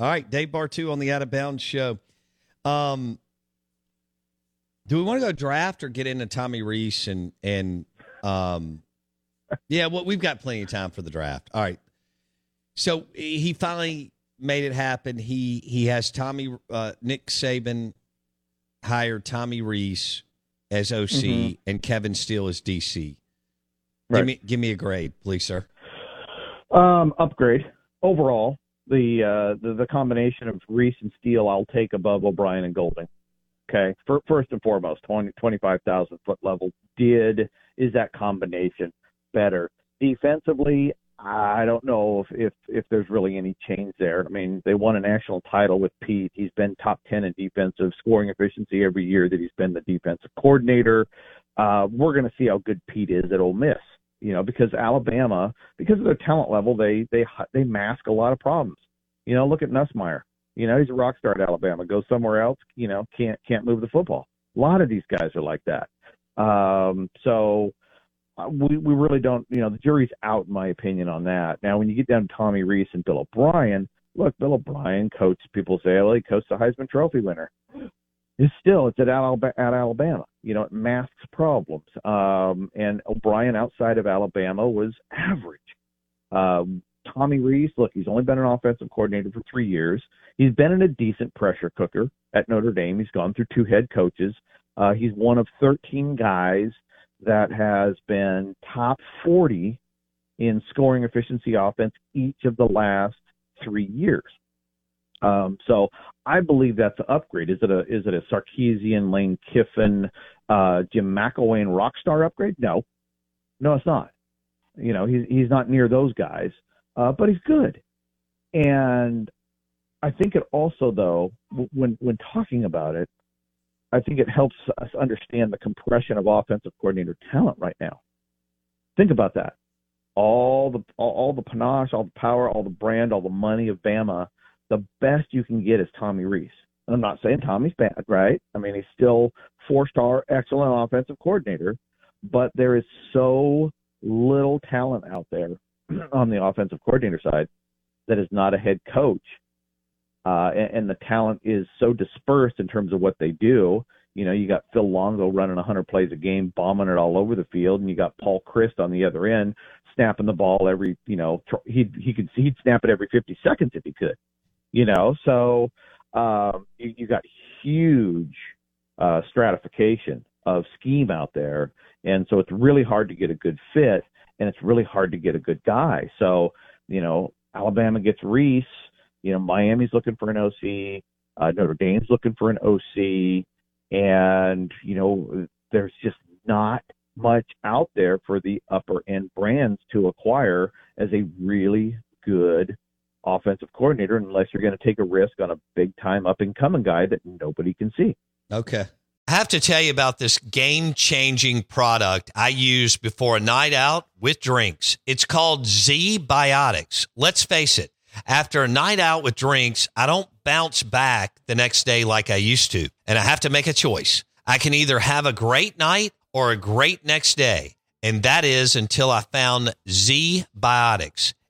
All right, Dave Bartoo on the Out of Bounds show. Um, do we want to go draft or get into Tommy Rees and and um, yeah, well, we've got plenty of time for the draft. All right. So he finally made it happen. He he has Tommy uh, Nick Saban hired Tommy Rees as OC mm-hmm. and Kevin Steele as DC. Right. Give me give me a grade, please, sir. Um, upgrade overall. The, uh, the the combination of Rees and Steele, I'll take above O'Brien and Golding. Okay, For, first and foremost, 20, 25,000 foot level. Did is that combination better defensively? I don't know if, if if there's really any change there. I mean, they won a national title with Pete. He's been top ten in defensive scoring efficiency every year that he's been the defensive coordinator. Uh, we're going to see how good Pete is at Ole Miss. You know, because Alabama, because of their talent level, they they they mask a lot of problems. You know, look at Nussmeier. You know, he's a rock star at Alabama. Goes somewhere else, you know, can't can't move the football. A lot of these guys are like that. Um, so uh, we we really don't, you know, the jury's out in my opinion on that. Now, when you get down to Tommy Rees and Bill O'Brien, look, Bill O'Brien coached. People say, well, he coached the Heisman Trophy winner. It's still it's at Alabama, at Alabama. You know, it masks problems. Um, and O'Brien outside of Alabama was average. Um, Tommy Rees, look, he's only been an offensive coordinator for three years. He's been in a decent pressure cooker at Notre Dame. He's gone through two head coaches. Uh, he's one of 13 guys that has been top 40 in scoring efficiency offense each of the last three years. Um, so I believe that's an upgrade. Is it a is it a Sarkisian, Lane Kiffin, uh, Jim McElwain rockstar upgrade? No, no, it's not. You know, he's he's not near those guys, uh, but he's good. And I think it also, though, when when talking about it, I think it helps us understand the compression of offensive coordinator talent right now. Think about that. All the all, all the panache, all the power, all the brand, all the money of Bama. The best you can get is Tommy Rees. And I'm not saying Tommy's bad, right? I mean, he's still four-star, excellent offensive coordinator, but there is so little talent out there on the offensive coordinator side that is not a head coach uh, and, and the talent is so dispersed in terms of what they do. You know, you got Phil Longo running 100 plays a game, bombing it all over the field, and you got Paul Chryst on the other end snapping the ball every, you know, he he could he'd snap it every 50 seconds if he could. You know, so um, you, you got huge uh, stratification of scheme out there, and so it's really hard to get a good fit, and it's really hard to get a good guy. So you know, Alabama gets Rees. you know, Miami's looking for an OC, uh, Notre Dame's looking for an OC, and you know, there's just not much out there for the upper end brands to acquire as a really good offensive coordinator unless you're going to take a risk on a big time up and coming guy that nobody can see. Okay. I have to tell you about this game changing product I use before a night out with drinks. It's called ZBiotics. Let's face it. After a night out with drinks, I don't bounce back the next day like I used to. And I have to make a choice. I can either have a great night or a great next day. And that is until I found Z Biotics.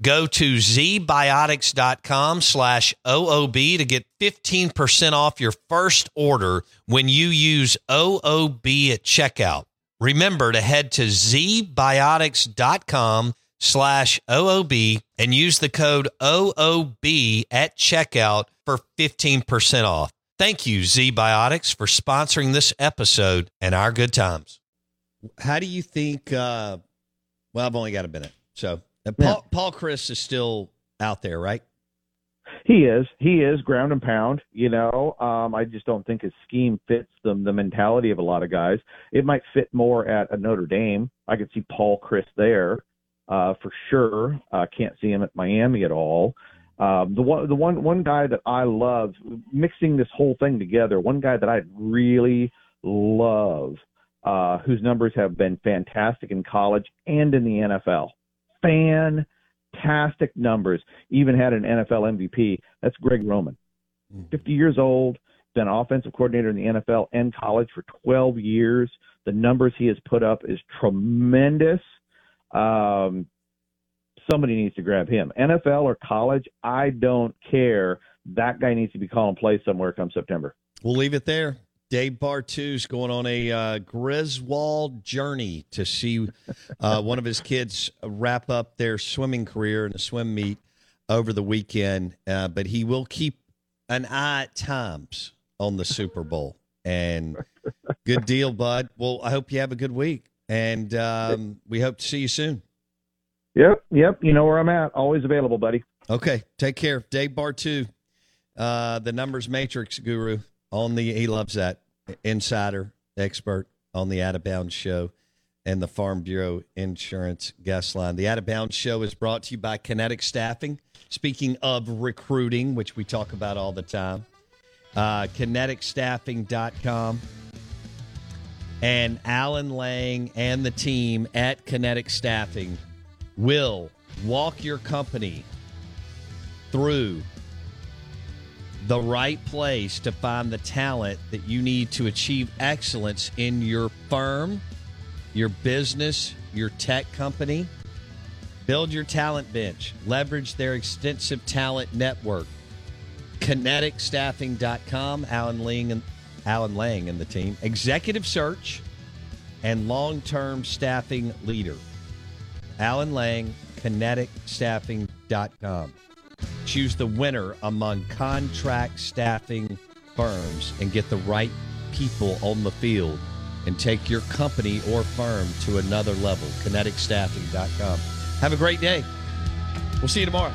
Go to zbiotics.com slash OOB to get 15% off your first order when you use OOB at checkout. Remember to head to zbiotics.com slash OOB and use the code OOB at checkout for 15% off. Thank you, ZBiotics, for sponsoring this episode and our good times. How do you think? Uh, well, I've only got a minute. So, uh, Paul, yeah. Paul Chryst is still out there, right? He is. He is ground and pound. You know, um, I just don't think his scheme fits the the mentality of a lot of guys. It might fit more at a Notre Dame. I could see Paul Chryst there uh, for sure. Uh, can't see him at Miami at all. Um, the one, the one, one guy that I love mixing this whole thing together. One guy that I really love, uh, whose numbers have been fantastic in college and in the NFL. Fantastic numbers. Even had an NFL MVP. That's Greg Roman. Mm. 50 years old, been offensive coordinator in the NFL and college for 12 years. The numbers he has put up is tremendous. Um, somebody needs to grab him. NFL or college, I don't care. That guy needs to be calling plays somewhere come September. We'll leave it there. Dave Bartoo's going on a uh, Griswold journey to see uh, one of his kids wrap up their swimming career in a swim meet over the weekend. Uh, but he will keep an eye at times on the Super Bowl. And good deal, bud. Well, I hope you have a good week. And um, we hope to see you soon. Yep, yep. You know where I'm at. Always available, buddy. Okay. Take care. Dave Bartoo, uh, the numbers matrix guru on the, he loves that, insider expert on the Out of Bounds show and the Farm Bureau Insurance Guest Line. The Out of Bounds show is brought to you by Kinetic Staffing. Speaking of recruiting, which we talk about all the time, uh, kineticstaffing.com. And Alan Lang and the team at Kinetic Staffing will walk your company through the right place to find the talent that you need to achieve excellence in your firm, your business, your tech company. Build your talent bench, leverage their extensive talent network. KineticStaffing.com, Alan Lang and Alan Lang and the team, executive search and long-term staffing leader. Alan Lang, KineticStaffing.com. Choose the winner among contract staffing firms and get the right people on the field and take your company or firm to another level. KineticStaffing.com. Have a great day. We'll see you tomorrow.